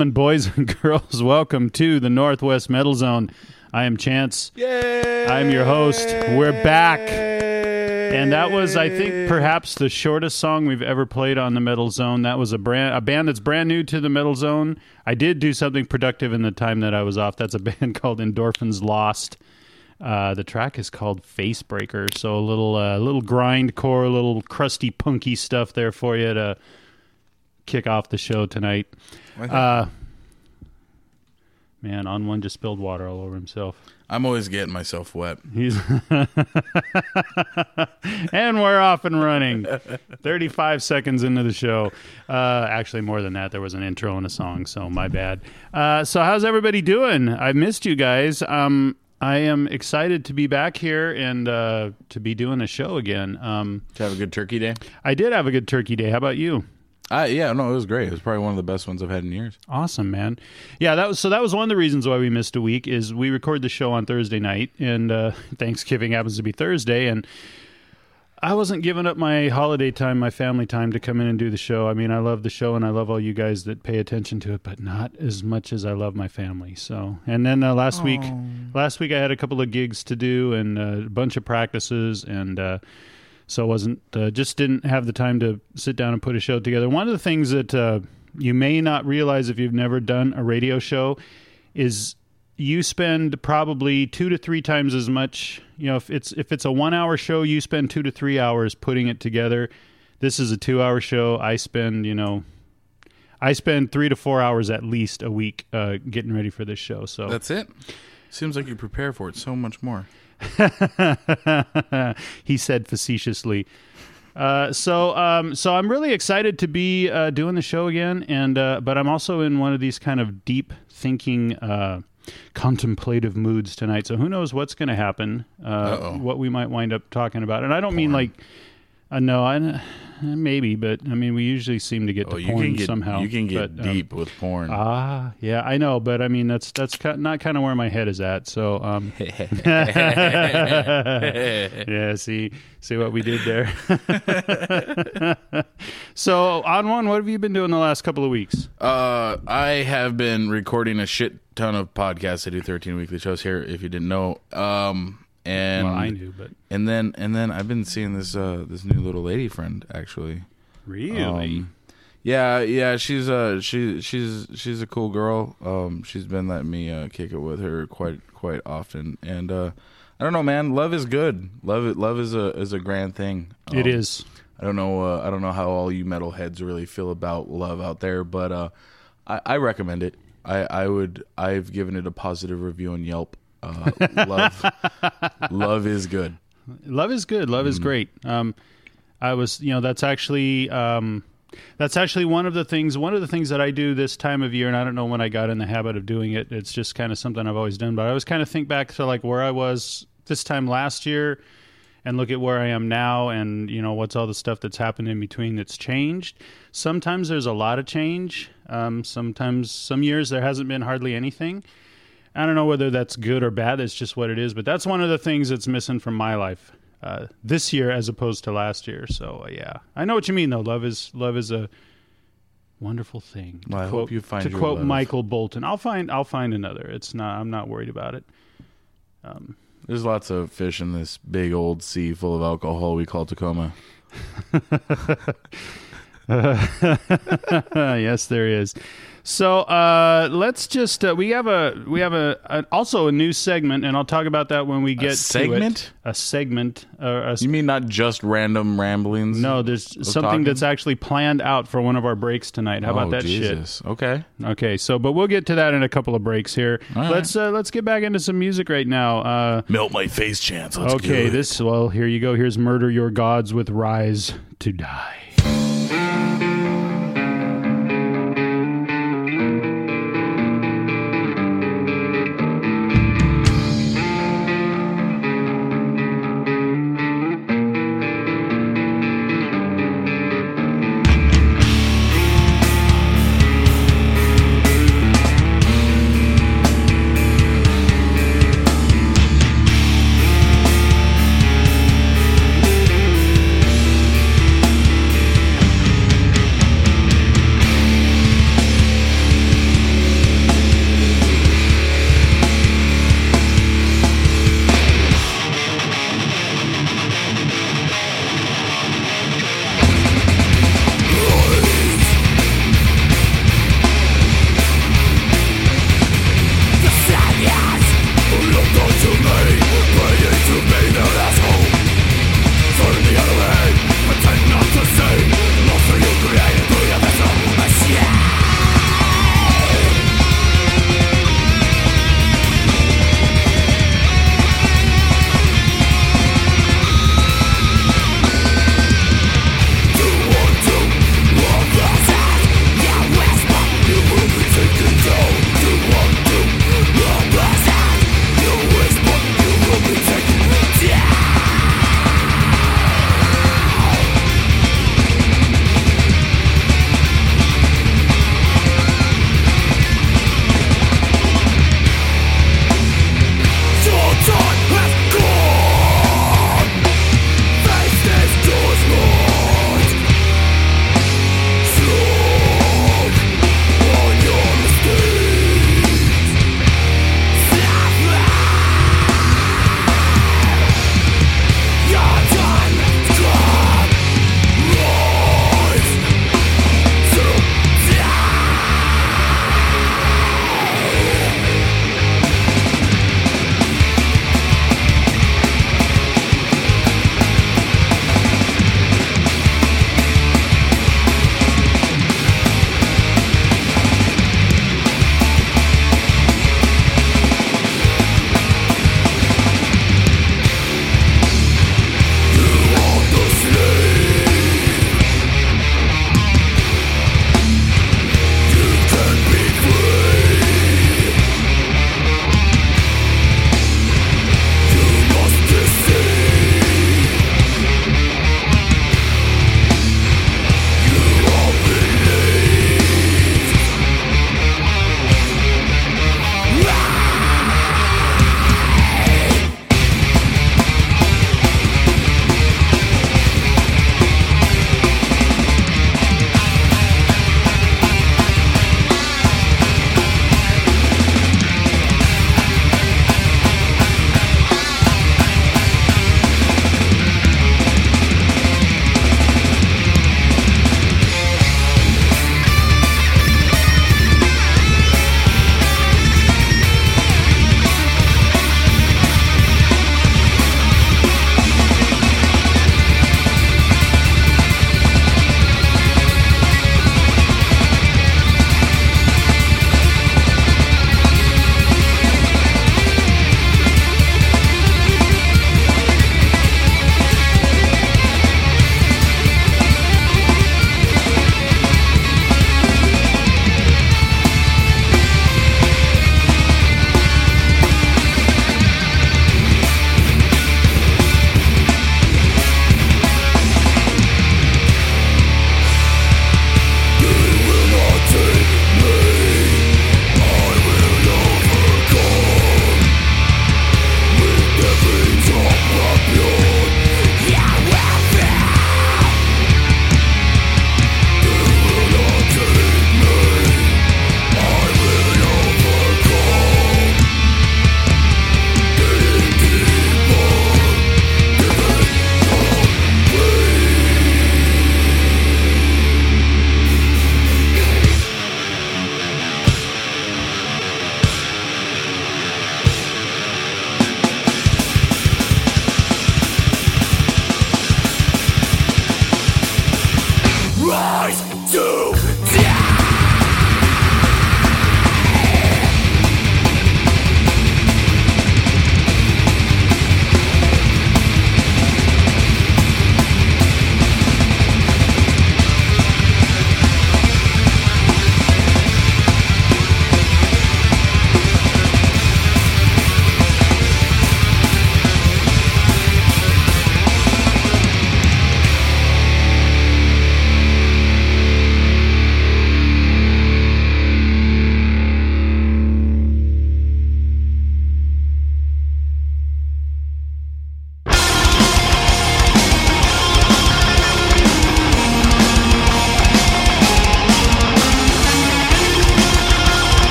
Gentlemen, boys and girls, welcome to the Northwest Metal Zone. I am Chance. Yay! I'm your host. We're back. And that was, I think, perhaps the shortest song we've ever played on the Metal Zone. That was a brand, a band that's brand new to the Metal Zone. I did do something productive in the time that I was off. That's a band called Endorphins Lost. Uh, the track is called Facebreaker. So a little, uh, little grindcore, a little crusty, punky stuff there for you to kick off the show tonight. Uh, man, on one just spilled water all over himself. I'm always getting myself wet. He's and we're off and running. 35 seconds into the show. Uh, actually, more than that. There was an intro and a song, so my bad. Uh, so, how's everybody doing? I missed you guys. Um, I am excited to be back here and uh, to be doing a show again. Um, Did you have a good turkey day? I did have a good turkey day. How about you? Uh, yeah, no, it was great. It was probably one of the best ones I've had in years. Awesome, man. Yeah, that was so. That was one of the reasons why we missed a week. Is we record the show on Thursday night, and uh, Thanksgiving happens to be Thursday, and I wasn't giving up my holiday time, my family time to come in and do the show. I mean, I love the show, and I love all you guys that pay attention to it, but not as much as I love my family. So, and then uh, last week, last week I had a couple of gigs to do and uh, a bunch of practices, and uh, so I wasn't uh, just didn't have the time to sit down and put a show together. One of the things that uh, you may not realize if you've never done a radio show is you spend probably two to three times as much. You know, if it's if it's a one hour show, you spend two to three hours putting it together. This is a two hour show. I spend you know. I spend three to four hours at least a week uh, getting ready for this show. So That's it. Seems like you prepare for it so much more. he said facetiously. Uh, so, um, so I'm really excited to be uh, doing the show again, and uh, but I'm also in one of these kind of deep thinking, uh, contemplative moods tonight. So who knows what's going to happen? Uh, what we might wind up talking about, and I don't mean like, uh, no, I maybe, but I mean we usually seem to get Oh, to porn get somehow. you can get but, um, deep with porn. Ah, yeah, I know, but I mean that's that's not kind of where my head is at. So, um, yeah, see, see what we did there. so, on one, what have you been doing the last couple of weeks? Uh, I have been recording a shit ton of podcasts. I do 13 weekly shows here. If you didn't know, um, and well, I knew, but and then and then I've been seeing this uh this new little lady friend actually. really, Um, yeah, yeah, she's uh she she's she's a cool girl. Um she's been letting me uh kick it with her quite quite often. And uh I don't know, man, love is good. Love it love is a is a grand thing. it Um, is. I don't know uh, I don't know how all you metalheads really feel about love out there, but uh I, I recommend it. I, I would I've given it a positive review on Yelp. Uh love love is good. Love is good. Love is great. Um, I was, you know, that's actually um, That's actually one of the things. One of the things that I do this time of year, and I don't know when I got in the habit of doing it. It's just kind of something I've always done. But I always kind of think back to like where I was this time last year, and look at where I am now, and you know what's all the stuff that's happened in between that's changed. Sometimes there's a lot of change. Um, sometimes some years there hasn't been hardly anything. I don't know whether that's good or bad. That's just what it is. But that's one of the things that's missing from my life uh, this year as opposed to last year. So uh, yeah, I know what you mean though. Love is love is a wonderful thing. To Well, I quote, hope you find to quote love. Michael Bolton. I'll find I'll find another. It's not. I'm not worried about it. There's lots of fish in this big old sea full of alcohol we call Tacoma. yes, there is. So uh, let's just uh, we have a we have a, a also a new segment, and I'll talk about that when we get segment? to it. A segment. Uh, a, You mean not just random ramblings? no, there's something talking? that's actually planned out for one of our breaks tonight. How about Oh, that Jesus. Okay. shit? Okay, so but we'll get to that in a couple of breaks here. All right. Let's uh, let's get back into some music right now. Uh, Melt my face chance. Let's okay, this well here you go. Here's "Murder Your Gods" with "Rise to Die."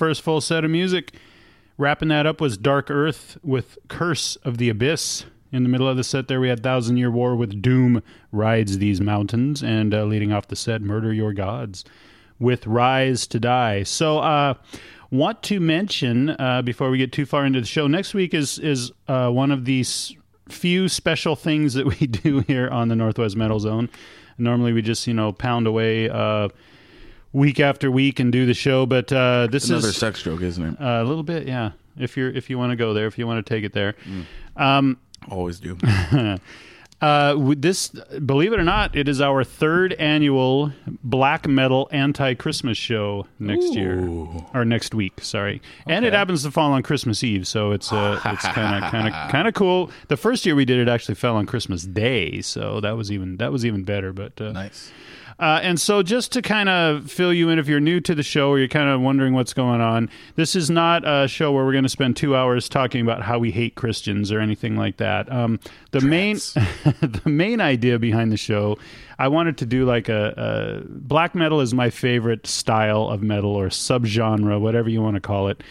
First full set of music. Wrapping that up was Dark Earth with Curse of the Abyss. In the middle of the set, there we had Thousand Year War with Doom Rides These Mountains, and uh, leading off the set, Murder Your Gods with Rise to Die. So, uh, want to mention uh, before we get too far into the show, next week is is uh, one of these few special things that we do here on the Northwest Metal Zone. Normally, we just you know pound away uh, week after week and do the show, but uh, this Another is another sex joke, isn't it? a little bit, yeah. If you're if you want to go there, if you want to take it there. Um, Always do. uh, this, believe it or not, it is our third annual black metal anti Christmas show next year or next week. Sorry, and it happens to fall on Christmas Eve, so it's uh, it's kind of kind of kind of cool. The first year we did it actually fell on Christmas Day, so that was even that was even better. But uh, nice. Uh, and so, just to kind of fill you in, if you're new to the show or you're kind of wondering what's going on, this is not a show where we're going to spend two hours talking about how we hate Christians or anything like that. Um, the main, the main idea behind the show, I wanted to do like a, a black metal is my favorite style of metal or subgenre, whatever you want to call it,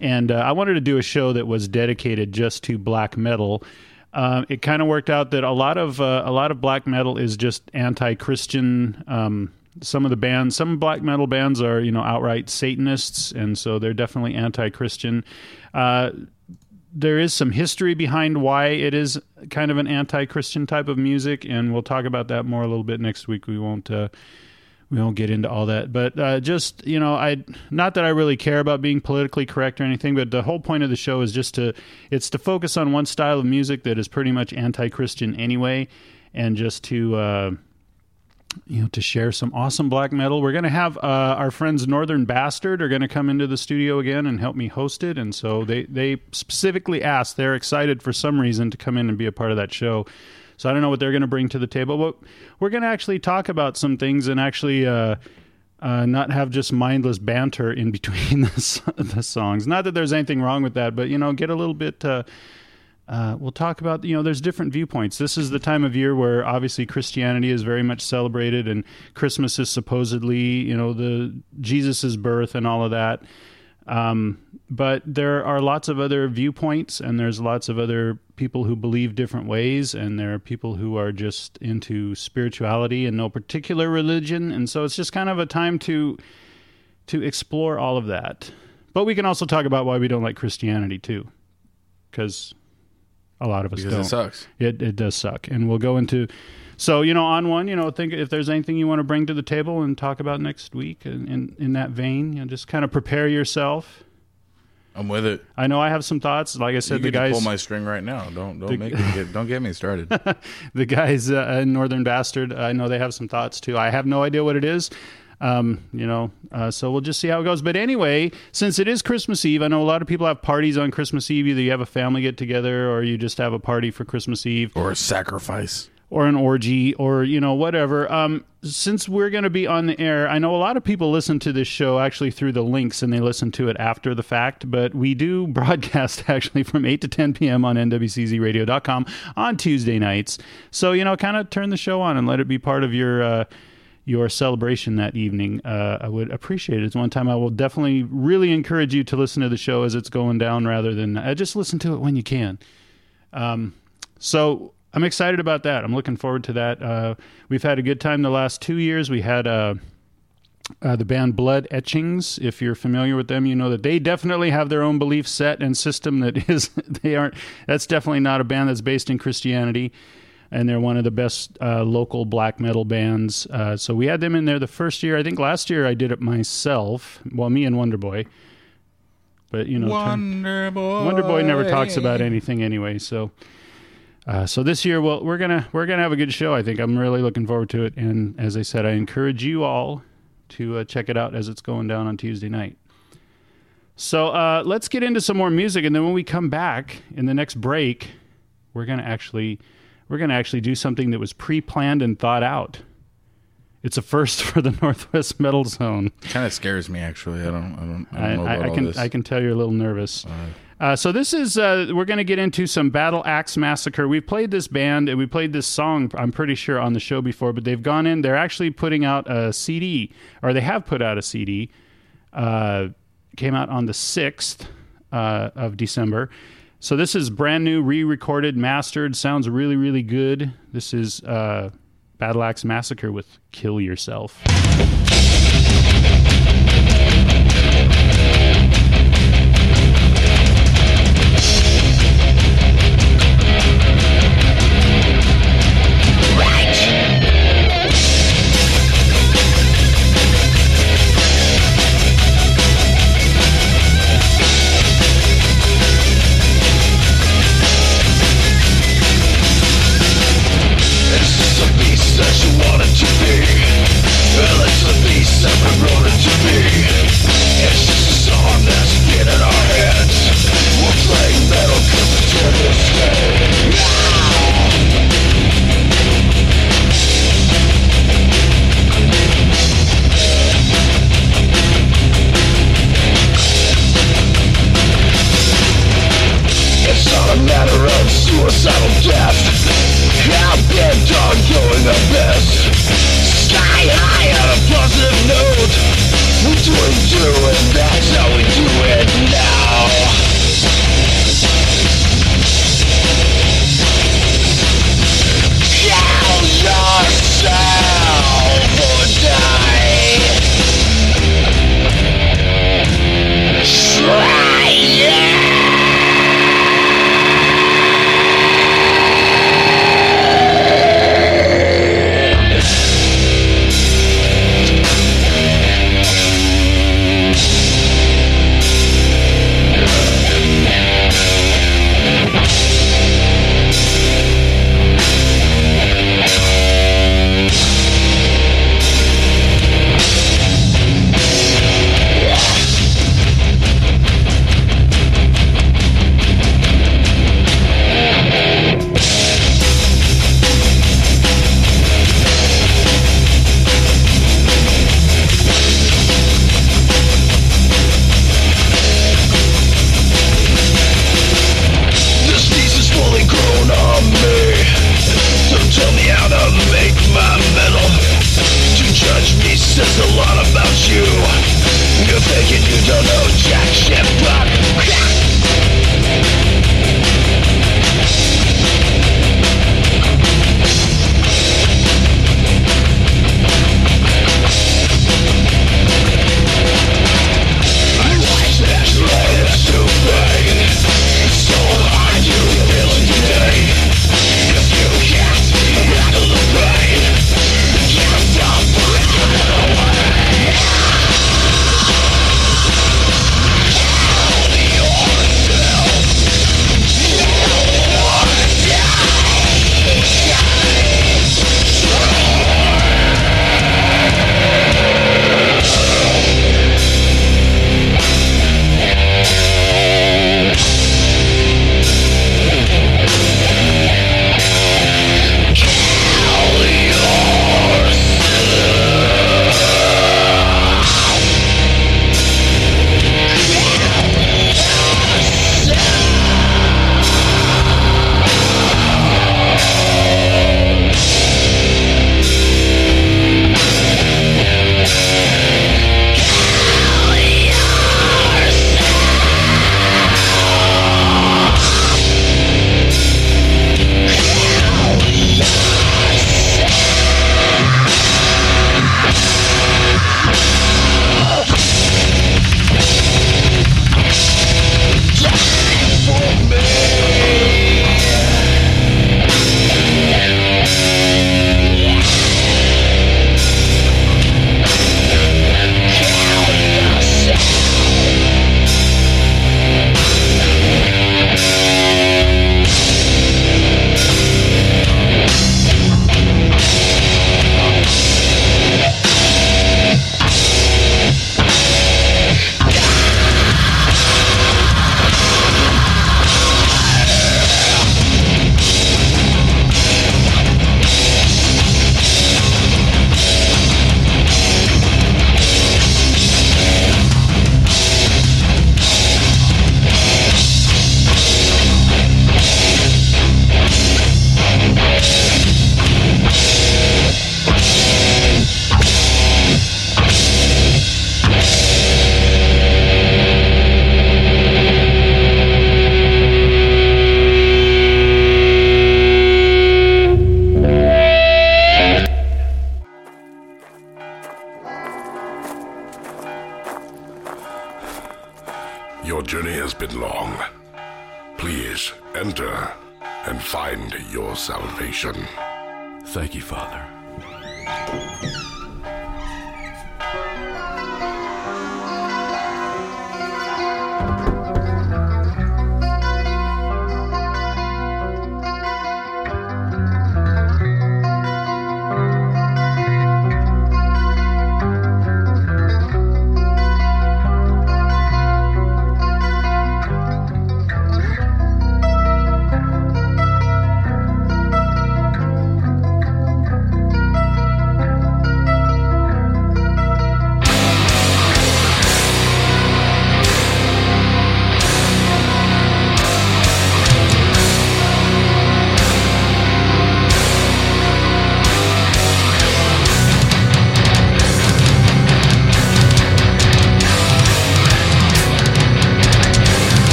and uh, I wanted to do a show that was dedicated just to black metal. Uh, it kind of worked out that a lot of uh, a lot of black metal is just anti-Christian. Um, some of the bands, some black metal bands are you know outright Satanists, and so they're definitely anti-Christian. Uh, there is some history behind why it is kind of an anti-Christian type of music, and we'll talk about that more a little bit next week. We won't. We won't get into all that but uh, just you know i not that i really care about being politically correct or anything but the whole point of the show is just to it's to focus on one style of music that is pretty much anti-christian anyway and just to uh, you know to share some awesome black metal. We're going to have uh, our friends northern bastard are going to come into the studio again and help me host it and so they they specifically asked they're excited for some reason to come in and be a part of that show so I don't know what they're going to bring to the table, but we're going to actually talk about some things and actually uh, uh, not have just mindless banter in between the, the songs. Not that there's anything wrong with that, but you know, get a little bit. Uh, uh, we'll talk about you know there's different viewpoints. This is the time of year where obviously Christianity is very much celebrated, and Christmas is supposedly you know the Jesus's birth and all of that. Um, but there are lots of other viewpoints, and there's lots of other people who believe different ways, and there are people who are just into spirituality and no particular religion, and so it's just kind of a time to to explore all of that. But we can also talk about why we don't like Christianity too, because a lot of us Because don't. it sucks. It it does suck, and we'll go into. So you know, on one, you know, think if there's anything you want to bring to the table and talk about next week, in in, in that vein, you know, just kind of prepare yourself. I'm with it. I know I have some thoughts. Like I said, you the guys, pull my string right now. Don't don't make me get don't get me started. the guys uh, in Northern Bastard, I know they have some thoughts too. I have no idea what it is. Um, you know, uh, so we'll just see how it goes. But anyway, since it is Christmas Eve, I know a lot of people have parties on Christmas Eve. Either you have a family get together, or you just have a party for Christmas Eve. or a sacrifice. Or an orgy or you know whatever. Um since we're going to be on the air i know a lot of people listen to this show actually through the links and they listen to it after the fact but we do broadcast actually from 8 to 10 p.m on nwczradio.com on tuesday nights. So you know kind of turn the show on and let it be part of your uh your celebration that evening. Uh, i would appreciate it. It's one time i will definitely really encourage you to listen to the show as it's going down rather than uh, just listen to it when you can. Um, so I'm excited about that. I'm looking forward to that. Uh, we've had a good time the last two years. We had uh, uh, the band Blood Etchings. If you're familiar with them, you know that they definitely have their own belief set and system. That is, they aren't. That's definitely not a band that's based in Christianity. And they're one of the best uh, local black metal bands. Uh, so we had them in there the first year. I think last year I did it myself. Well, me and Wonder Boy. But you know, turn- Wonder Boy. Wonder Boy never talks about anything anyway, so uh, so this year, well, we're gonna we're gonna have a good show. I think I'm really looking forward to it, and as I said, I encourage you all to uh, check it out as it's going down on Tuesday night. So uh, let's get into some more music, and then when we come back in the next break, we're gonna actually we're gonna actually do something that was pre-planned and thought out. It's a first for the Northwest Metal Zone. Kind of scares me actually. I don't. I don't. I don't know I, about I all can this. I can tell you're a little nervous. Uh, so this is uh, we're going to get into some Battle Axe Massacre. We've played this band and we played this song. I'm pretty sure on the show before, but they've gone in. They're actually putting out a CD, or they have put out a CD. Uh, came out on the 6th uh, of December. So this is brand new, re-recorded, mastered. Sounds really, really good. This is uh, Battle Axe Massacre with "Kill Yourself."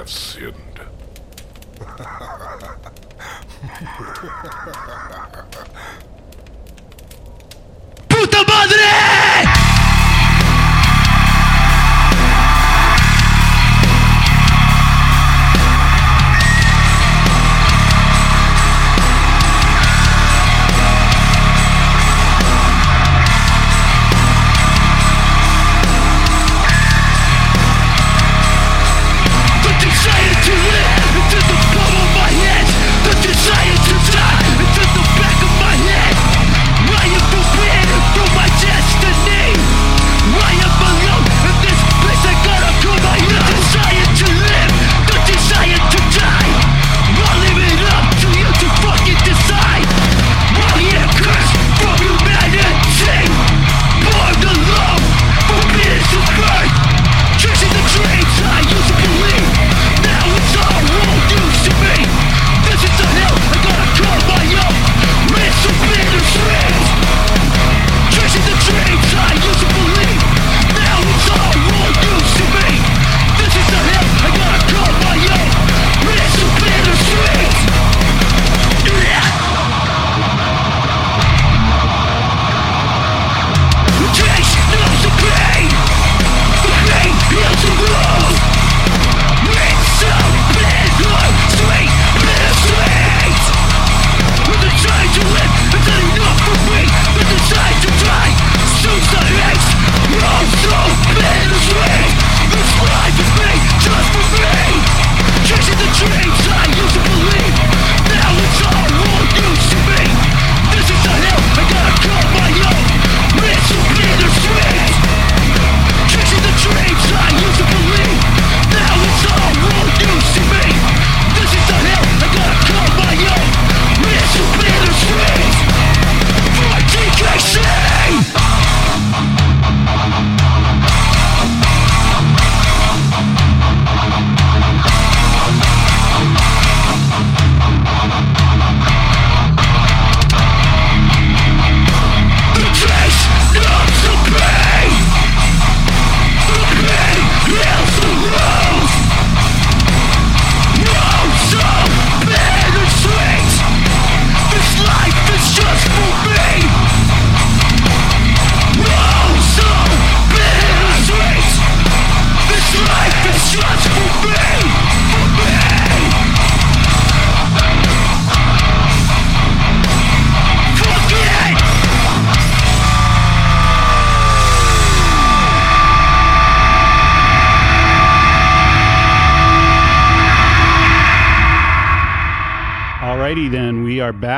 Have sinned.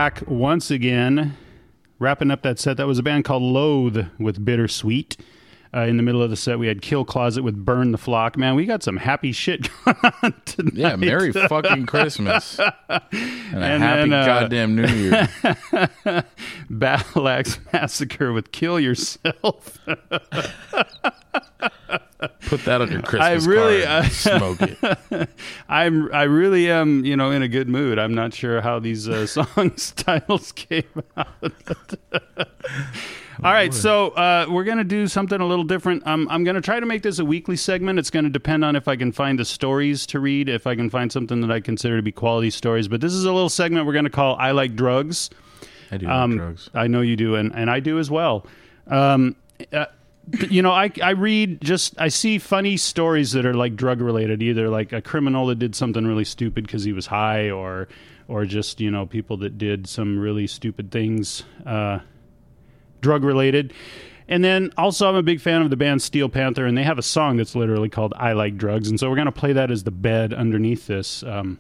back once again, wrapping up that set. That was a band called Loathe with Bittersweet. Uh, in the middle of the set, we had Kill Closet with Burn the Flock. Man, we got some happy shit going on tonight. Yeah, Merry fucking Christmas. And a And happy then, uh, goddamn New Year. Battle Axe Massacre with Kill Yourself. Put that on your Christmas really- card and smoke it. I'm I really am you know in a good mood. I'm not sure how these uh, songs titles came out. All right, so uh, we're gonna do something a little different. Um, I'm gonna try to make this a weekly segment. It's gonna depend on if I can find the stories to read, if I can find something that I consider to be quality stories. But this is a little segment we're gonna call "I Like Drugs." I do like Um, drugs. I know you do, and, and I do as well. Um, uh, you know, I I read just I see funny stories that are like drug related, either like a criminal that did something really stupid because he was high, or or just you know people that did some really stupid things, uh, drug related. And then also, I'm a big fan of the band Steel Panther, and they have a song that's literally called "I Like Drugs," and so we're gonna play that as the bed underneath this um,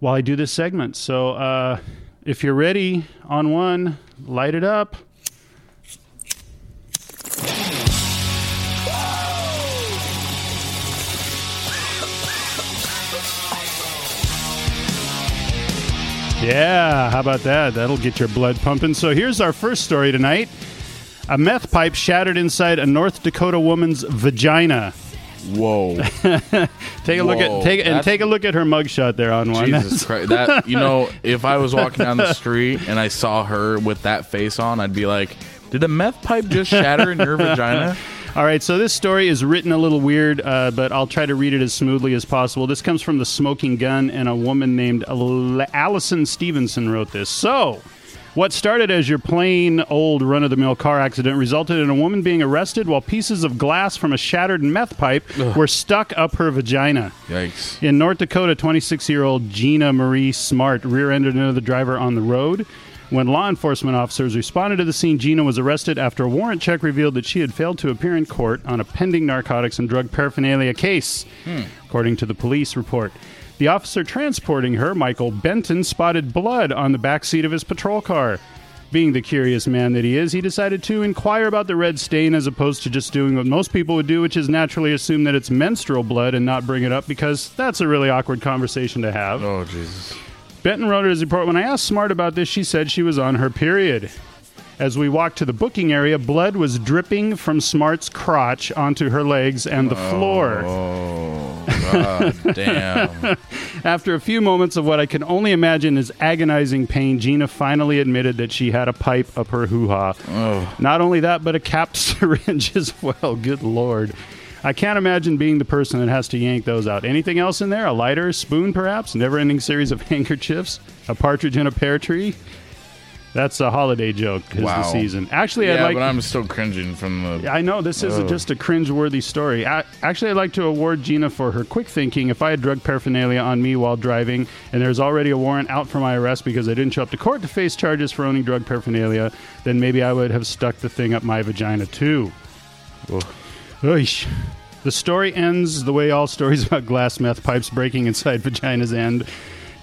while I do this segment. So. Uh, if you're ready on one, light it up. Yeah, how about that? That'll get your blood pumping. So here's our first story tonight. A meth pipe shattered inside a North Dakota woman's vagina. Whoa. Take a look at take and that's- take a look at her mugshot there on one. Jesus Christ. That you know, if I was walking down the street and I saw her with that face on, I'd be like, Did a meth pipe just shatter in your vagina? All right, so this story is written a little weird, uh, but I'll try to read it as smoothly as possible. This comes from the Smoking Gun, and a woman named Al- Allison Stevenson wrote this. So, what started as your plain old run of the mill car accident resulted in a woman being arrested while pieces of glass from a shattered meth pipe were stuck up her vagina. Yikes. In North Dakota, 26 year old Gina Marie Smart rear ended another driver on the road. When law enforcement officers responded to the scene, Gina was arrested after a warrant check revealed that she had failed to appear in court on a pending narcotics and drug paraphernalia case, hmm. according to the police report. The officer transporting her, Michael Benton, spotted blood on the back seat of his patrol car. Being the curious man that he is, he decided to inquire about the red stain as opposed to just doing what most people would do, which is naturally assume that it's menstrual blood and not bring it up because that's a really awkward conversation to have. Oh Jesus. Benton wrote in his report When I asked Smart about this, she said she was on her period. As we walked to the booking area, blood was dripping from Smart's crotch onto her legs and the floor. Oh God damn. After a few moments of what I can only imagine is agonizing pain, Gina finally admitted that she had a pipe up her hoo ha. Oh. Not only that, but a capped syringe as well. Good lord. I can't imagine being the person that has to yank those out. Anything else in there? A lighter, spoon, perhaps? Never ending series of handkerchiefs? A partridge in a pear tree? That's a holiday joke. Is the season. Actually, I'd yeah, like. but I'm still cringing from the. I know this is Oh. just a cringe-worthy story. I, actually, I'd like to award Gina for her quick thinking. If I had drug paraphernalia on me while driving, and there's already a warrant out for my arrest because I didn't show up to court to face charges for owning drug paraphernalia, then maybe I would have stuck the thing up my vagina too. Oish. The story ends the way all stories about glass meth pipes breaking inside vaginas end.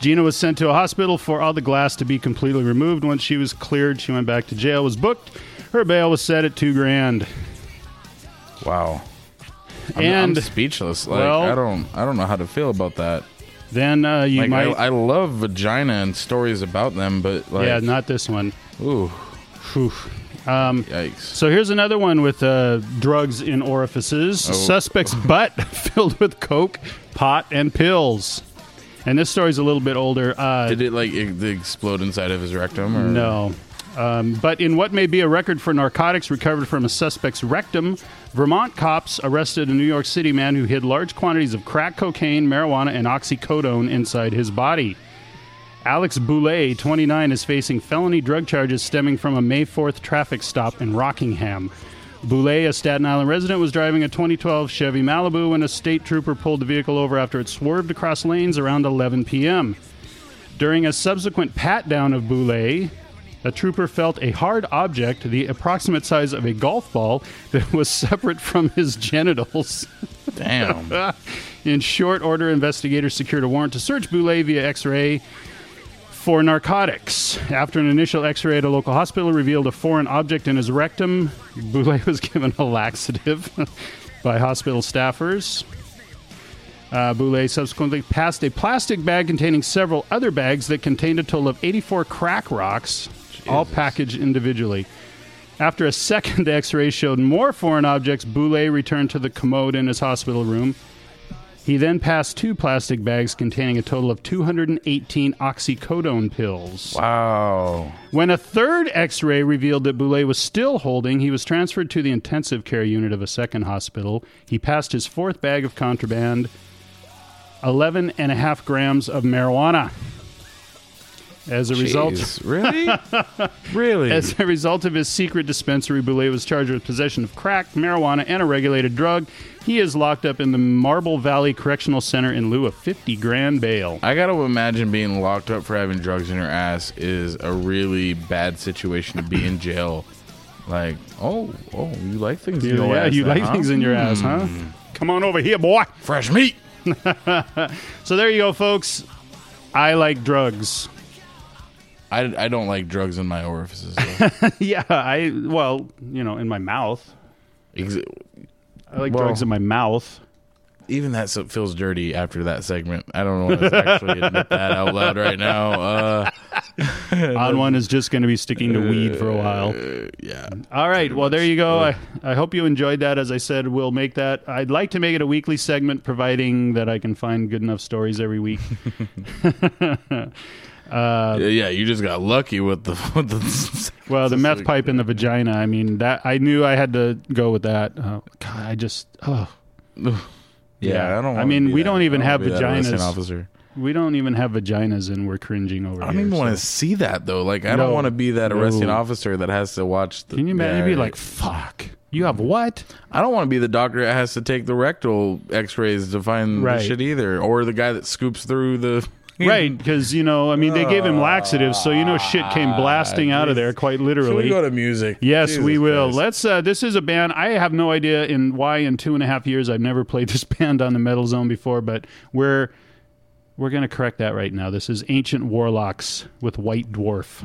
Gina was sent to a hospital for all the glass to be completely removed. Once she was cleared, she went back to jail, was booked. Her bail was set at two grand. Wow. I'm, And- I'm speechless. Like well- I don't, I don't know how to feel about that. Then uh, you Like might. I, I love vagina and stories about them, but like, yeah, not this one. ooh, Whew. Yikes. So here's another one with uh, drugs in orifices. Oh. Suspect's butt filled with coke, pot, and pills. And this story's a little bit older. Uh, Did it like explode inside of his rectum? Or? No. Um, but in what may be a record for narcotics recovered from a suspect's rectum, Vermont cops arrested a New York City man who hid large quantities of crack cocaine, marijuana, and oxycodone inside his body. Alex Boulay, 29, is facing felony drug charges stemming from a May 4th traffic stop in Rockingham. Boulay, a Staten Island resident, was driving a 2012 Chevy Malibu when a state trooper pulled the vehicle over after it swerved across lanes around 11 p.m. During a subsequent pat down of Boulay, a trooper felt a hard object, the approximate size of a golf ball, that was separate from his genitals. Damn. In short order, investigators secured a warrant to search Boulay via x ray for narcotics. After an initial x ray at a local hospital revealed a foreign object in his rectum, Boulay was given a laxative by hospital staffers. Uh, Boulay subsequently passed a plastic bag containing several other bags that contained a total of 84 crack rocks, all packaged individually. After a second x ray showed more foreign objects, Boulay returned to the commode in his hospital room. He then passed two plastic bags containing a total of 218 oxycodone pills. wow. When a third x ray revealed that Boulay was still holding, he was transferred to the intensive care unit of a second hospital. He passed his fourth bag of contraband 11 and a half grams of marijuana. As a result, really? really? as a result of his secret dispensary, Boulay was charged with possession of crack, marijuana, and a regulated drug. He is locked up in the Marble Valley Correctional Center in lieu of 50 grand bail. I gotta imagine being locked up for having drugs in your ass is a really bad situation to be in jail. Like, oh, oh, you like things in your yeah, ass? you then, like huh? things in your ass, huh? Hmm. Come on over here, boy. Fresh meat. So there you go, folks. I like drugs. I, I don't like drugs in my orifices. though. yeah, I well, you know, in my mouth. Ex- I like Well- drugs in my mouth. Even that so- feels dirty after that segment. I don't know if to actually admit that out loud right now. Uh, On one is just going to be sticking to weed for a while. Uh, yeah. All right. Well, there you go. I, I hope you enjoyed that. As I said, we'll make that. I'd like to make it a weekly segment, providing that I can find good enough stories every week. Uh, yeah, yeah, you just got lucky with the with the. Well, the meth pipe in the vagina. I mean, that I knew I had to go with that. Oh, God, I just. Oh, yeah, Yeah. I don't. I mean, we that- don't even don't have wanna be that arresting vaginas. Officer. we don't even have vaginas, and we're cringing over. I don't here, even want to see that though. Like, I No. don't want to be that arresting No. officer that has to watch. The, Can you imagine? Yeah, be like, "Fuck, you have what?" I don't want to be the doctor that has to take the rectal X-rays to find Right. the shit either, or the guy that scoops through the. Right, because you know, I mean, they gave him laxatives, so you know, shit came blasting out of there, quite Should literally. we go to music? Yes, Jesus we will. Christ. Let's. Uh, this is a band. I have no idea in why in two and a half years I've never played this band on the Metal Zone before, but we're we're gonna correct that right now. This is Ancient Warlocks with White Dwarf.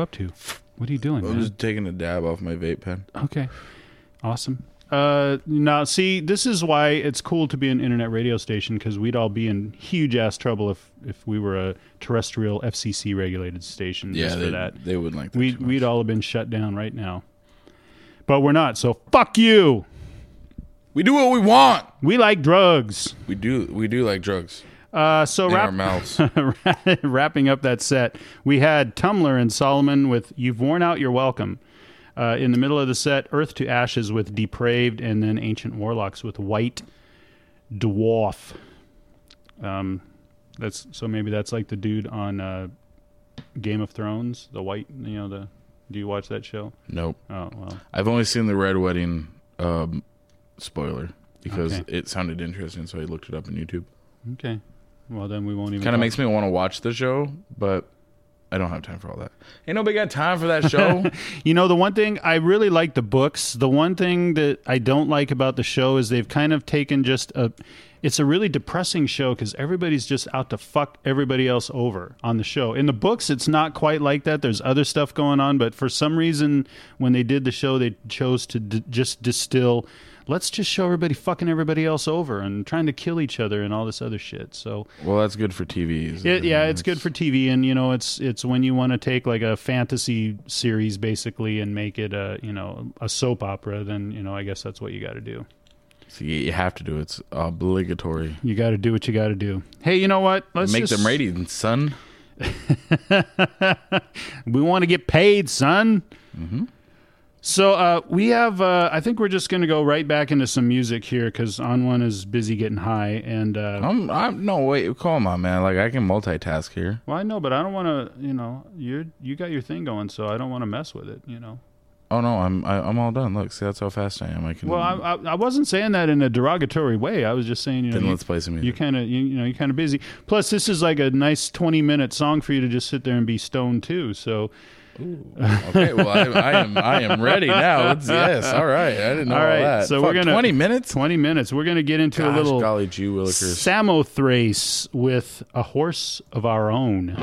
You up to? What are you doing, I'm man? just taking a dab off my vape pen. Okay. Awesome. Uh, now, see, this is why it's cool to be an internet radio station because we'd all be in huge ass trouble if, if we were a terrestrial FCC regulated station Yeah, they, for that. they wouldn't like that. We, we'd all have been shut down right now. But we're not, so fuck you. we do what we want. We like drugs. We do we do like drugs Uh, so in our wrap, mouths. wrapping up that set, we had Tumblr and Solomon with "You've Worn Out Your Welcome." Uh, in the middle of the set, Earth to Ashes with "Depraved," and then Ancient Warlocks with "White Dwarf." Um, that's so maybe that's like the dude on uh, Game of Thrones, the white. You know the. Do you watch that show? nope. Oh well. I've only seen the Red Wedding um, spoiler because Okay. it sounded interesting, so I looked it up on YouTube. Okay. Well then we won't even. Kind of talk- makes me want to watch the show, but I don't have time for all that. Ain't nobody got time for that show. You know, the one thing I really like the books. The one thing that I don't like about the show is they've kind of taken just a. It's a really depressing show because everybody's just out to fuck everybody else over on the show. In the books, it's not quite like that. There's other stuff going on, but for some reason, when they did the show, they chose to d- just distill. Let's just show everybody fucking everybody else over and trying to kill each other and all this other shit. So well, that's good for TV. it, yeah, it's good for TV, and you know, it's it's when you want to take like a fantasy series basically and make it a you know a soap opera. Then you know, I guess that's what you got to do. So you, you have to do it. It's obligatory. You got to do what you got to do. Hey, you know what? Let's Make just, them ratings, son. We want to get paid, son. Mm-hmm. So uh, we have. Uh, I think we're just going to go right back into some music here because on one is busy getting high, and uh, I'm, I'm no wait. Come on, man. Like I can multitask here. well, I know, but I don't want to. You know, you you got your thing going, so I don't want to mess with it. You know. Oh no, I'm I, I'm all done. Look, see that's how fast I am. I can. Well, I, I, I wasn't saying that in a derogatory way. I was just saying, you know, then you, let's play some music. you kind of, you, you know, you're kind of busy. Plus, this is like a nice 20 minute song for you to just sit there and be stoned too. So, okay, well I, I am I am ready now. Let's, yes, all right. I didn't know All all, right, that. so we're gonna- 20 minutes. 20 minutes. We're gonna get into Gosh, a little golly gee willikers. Samothrace with a horse of our own.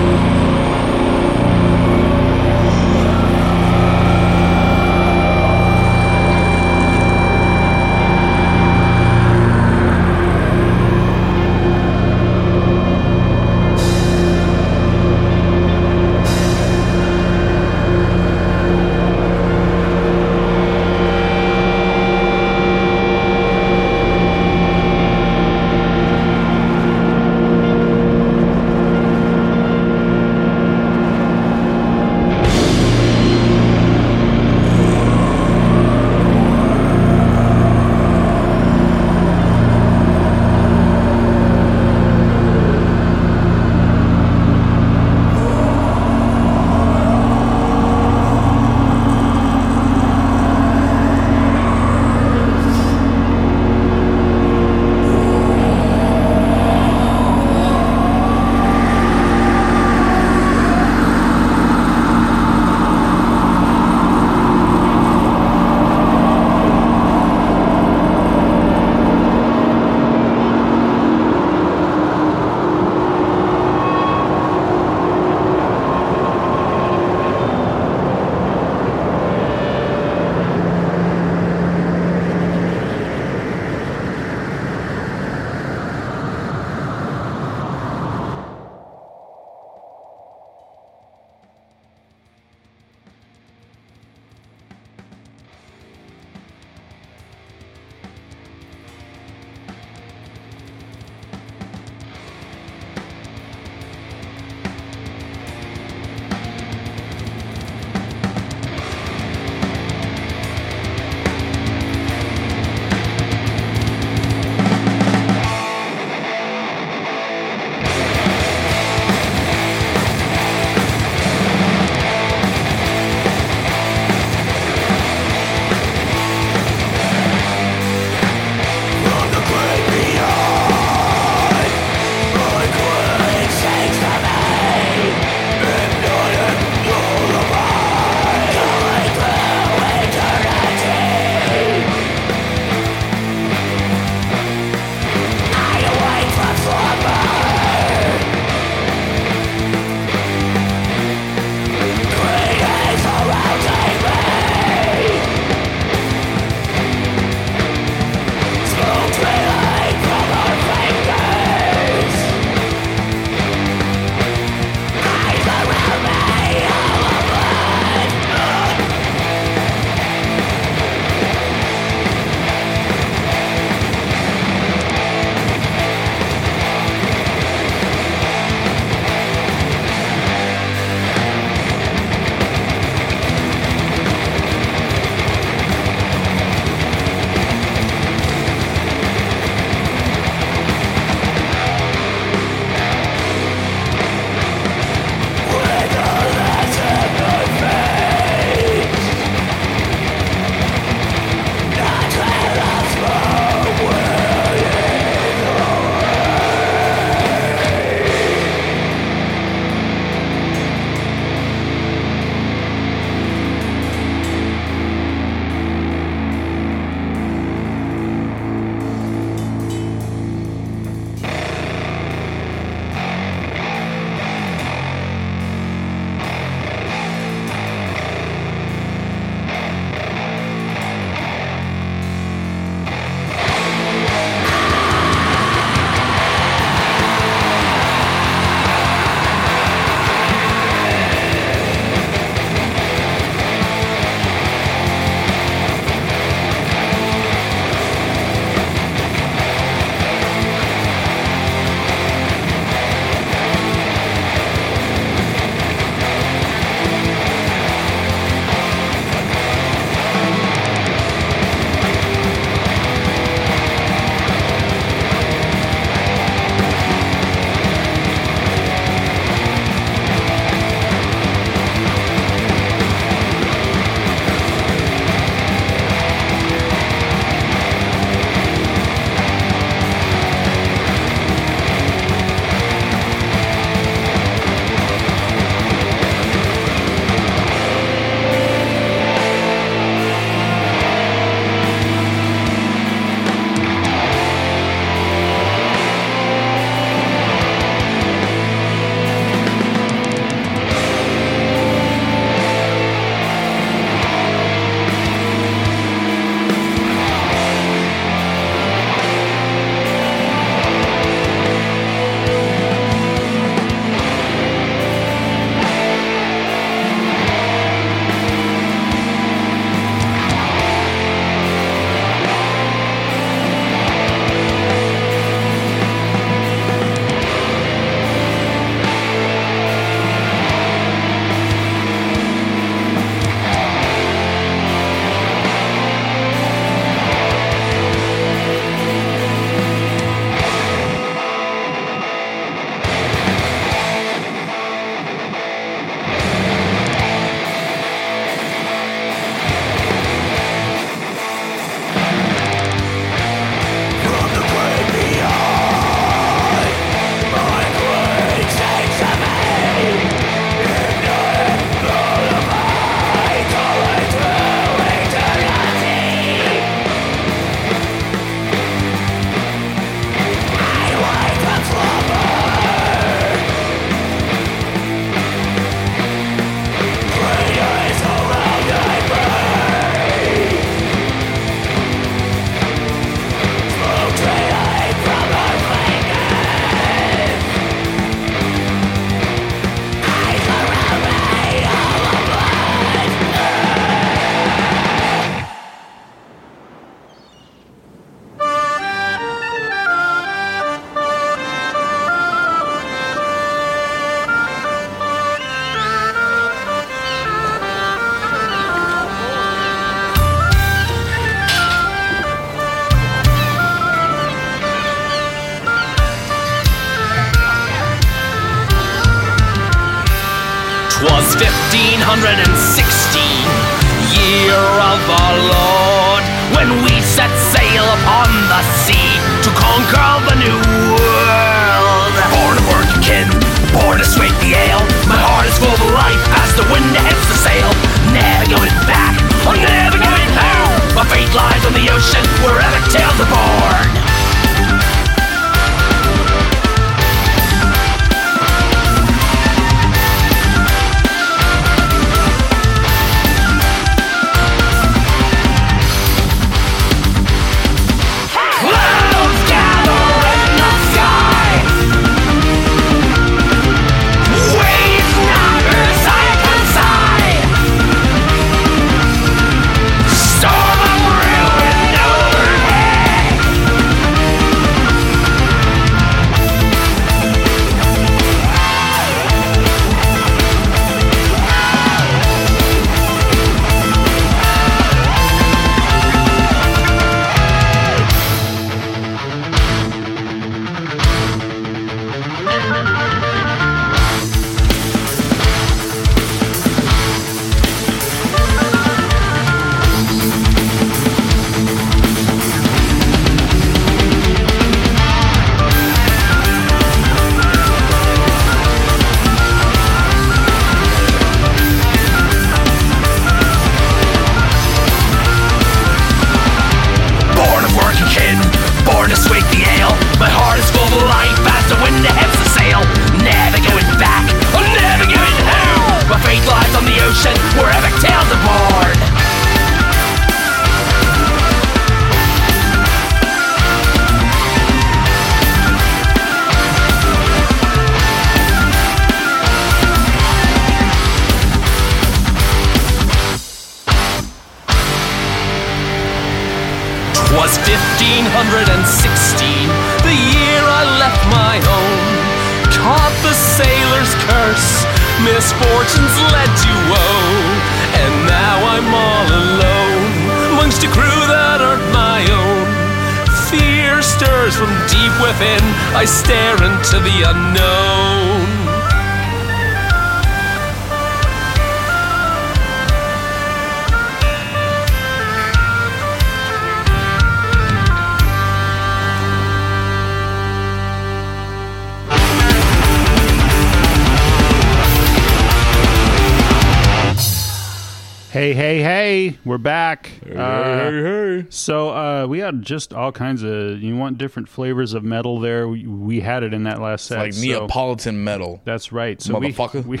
Kinds of. You want different flavors of metal there? We, we had it in that last set. like so- Neapolitan metal. That's right. So we- We,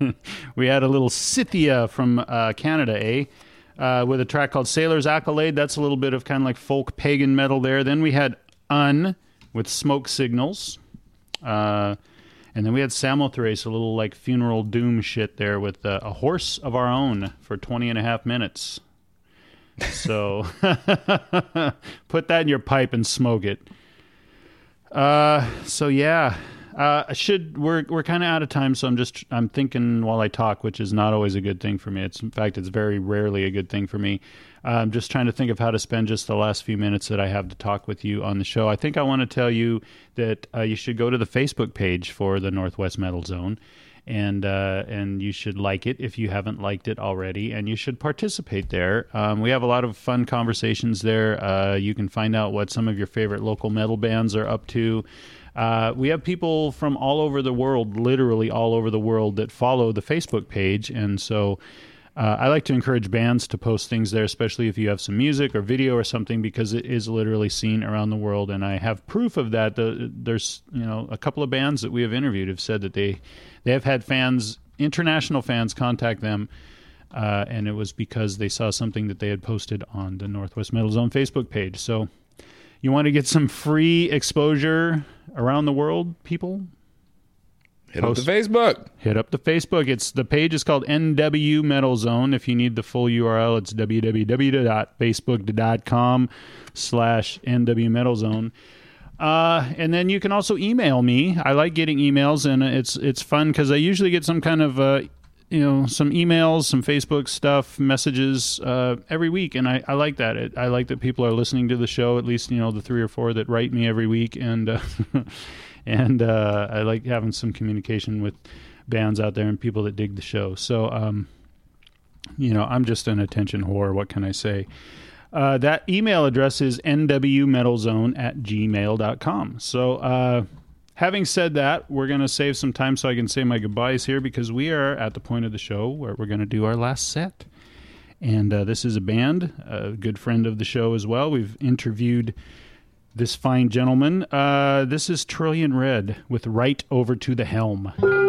we, had a little Scythia from uh, Canada, eh? Uh, with a track called Sailor's Accolade. That's a little bit of kind of like folk pagan metal there. Then we had Un with Smoke Signals. Uh, and then we had Samothrace, a little like funeral doom shit there with uh, a horse of our own for 20 and a half minutes. So put that in your pipe and smoke it. Uh, so yeah, uh, I should we're we're kind of out of time, so I'm just I'm thinking while I talk, which is not always a good thing for me. It's in fact it's very rarely a good thing for me. Uh, I'm just trying to think of how to spend just the last few minutes that I have to talk with you on the show. I think I want to tell you that uh, you should go to the Facebook page for the Northwest Metal Zone. And uh, and you should like it if you haven't liked it already, and you should participate there. Um, we have a lot of fun conversations there. Uh, you can find out what some of your favorite local metal bands are up to. Uh, we have people from all over the world, literally all over the world, that follow the Facebook page, and so uh, I like to encourage bands to post things there, especially if you have some music or video or something, because it is literally seen around the world. And I have proof of that. The, there's you know a couple of bands that we have interviewed have said that they they have had fans, international fans, contact them. Uh, and it was because they saw something that they had posted on the Northwest Metal Zone Facebook page. So, you want to get some free exposure around the world, people? Hit up the Facebook. hit up the Facebook. It's the page is called NW Metal Zone. If you need the full URL, it's www.facebook.com slash NW Metal Zone. Uh, and then you can also email me. I like getting emails, and it's it's fun because I usually get some kind of uh, you know some emails, some Facebook stuff, messages uh, every week, and I, I like that. It, I like that people are listening to the show. At least you know the three or four that write me every week, and uh, and uh, I like having some communication with bands out there and people that dig the show. So, um, you know, I'm just an attention whore. What can I say? Uh, that email address is nwmetalzone at gmail.com. So, uh, having said that, we're going to save some time so I can say my goodbyes here because we are at the point of the show where we're going to do our last set. And uh, this is a band, a good friend of the show as well. We've interviewed this fine gentleman. Uh, this is Trillion Red with Right Over to the Helm.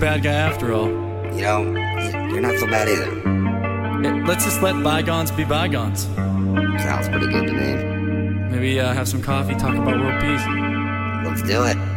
bad guy after all. You know, you're not so bad either. Let's just let bygones be bygones. Sounds pretty good to me. Maybe uh, have some coffee, talk about world peace. Let's do it.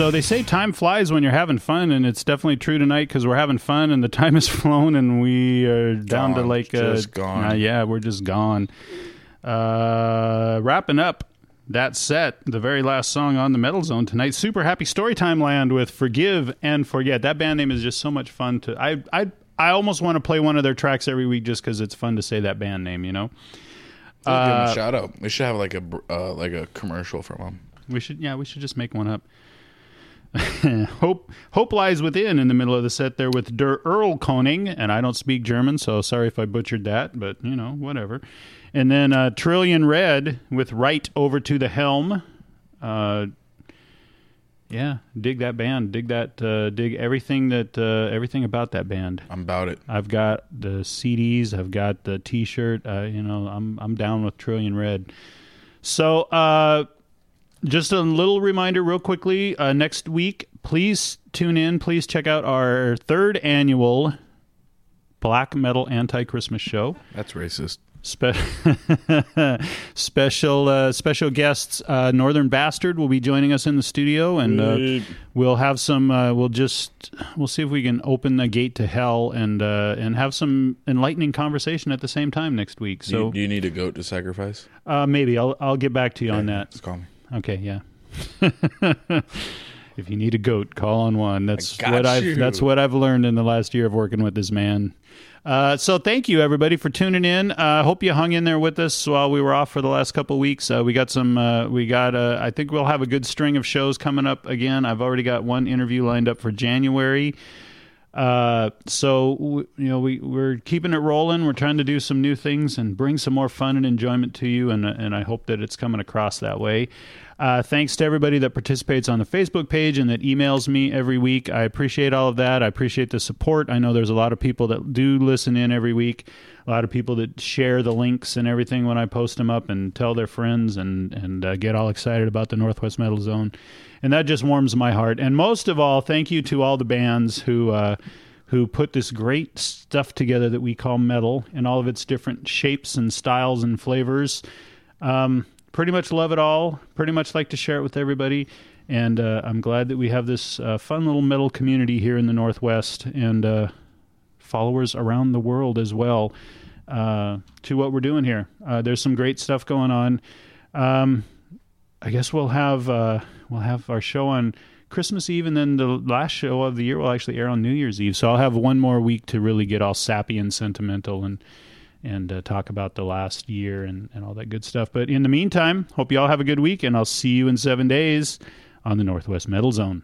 So they say time flies when you're having fun, and it's definitely true tonight because we're having fun, and the time has flown, and we are down to like uh, Just gone. uh, yeah, we're just gone. Uh, wrapping up that set, the very last song on the Metal Zone tonight. Super happy Storytime Land with "Forgive and Forget." That band name is just so much fun to. I I I almost want to play one of their tracks every week just because it's fun to say that band name. You know. Let's give Uh, a shout out. We should have like a uh, like a commercial from them. We should, yeah, we should just make one up. hope, hope lies within. In the middle of the set, there with Der Earl Koning, and I don't speak German, so sorry if I butchered that, but you know, whatever. And then uh, Trillion Red with Right Over to the Helm. Uh, yeah, dig that band. Dig that. Uh, dig everything that uh, everything about that band. I'm about it. I've got the CDs. I've got the T-shirt. Uh, you know, I'm I'm down with Trillion Red. So, uh, just a little reminder, real quickly. Uh, next week, please tune in. Please check out our third annual Black Metal Anti Christmas Show. That's racist. Spe- special uh, special guests uh, Northern Bastard will be joining us in the studio, and uh, we'll have some. Uh, we'll just we'll see if we can open the gate to hell and uh, and have some enlightening conversation at the same time next week. Do So you, do you need a goat to sacrifice? uh, maybe I'll I'll get back to you on that. Just call me. Okay, yeah. if you need a goat, call on one. That's what I've that's what I've learned in the last year of working with this man. Uh, so thank you everybody for tuning in. I uh, hope you hung in there with us while we were off for the last couple of weeks. Uh, we got some. Uh, we got. Uh, I think we'll have a good string of shows coming up again. I've already got one interview lined up for January. Uh, so you know we we're keeping it rolling. We're trying to do some new things and bring some more fun and enjoyment to you, and and I hope that it's coming across that way. Uh, thanks to everybody that participates on the Facebook page and that emails me every week. I appreciate all of that. I appreciate the support. I know there's a lot of people that do listen in every week. A lot of people that share the links and everything when I post them up and tell their friends and and uh, get all excited about the Northwest Metal Zone, and that just warms my heart. And most of all, thank you to all the bands who. Uh, who put this great stuff together that we call metal in all of its different shapes and styles and flavors. Um, pretty much love it all. Pretty much like to share it with everybody. And uh, I'm glad that we have this uh, fun little metal community here in the Northwest and uh, followers around the world as well uh, to what we're doing here. Uh, there's some great stuff going on. Um, I guess we'll have uh, we'll have our show on Christmas Eve, and then the last show of the year will actually air on New Year's Eve. So I'll have one more week to really get all sappy and sentimental and and uh, talk about the last year and, and all that good stuff. But in the meantime, hope you all have a good week, and I'll see you in seven days on the Northwest Metal Zone.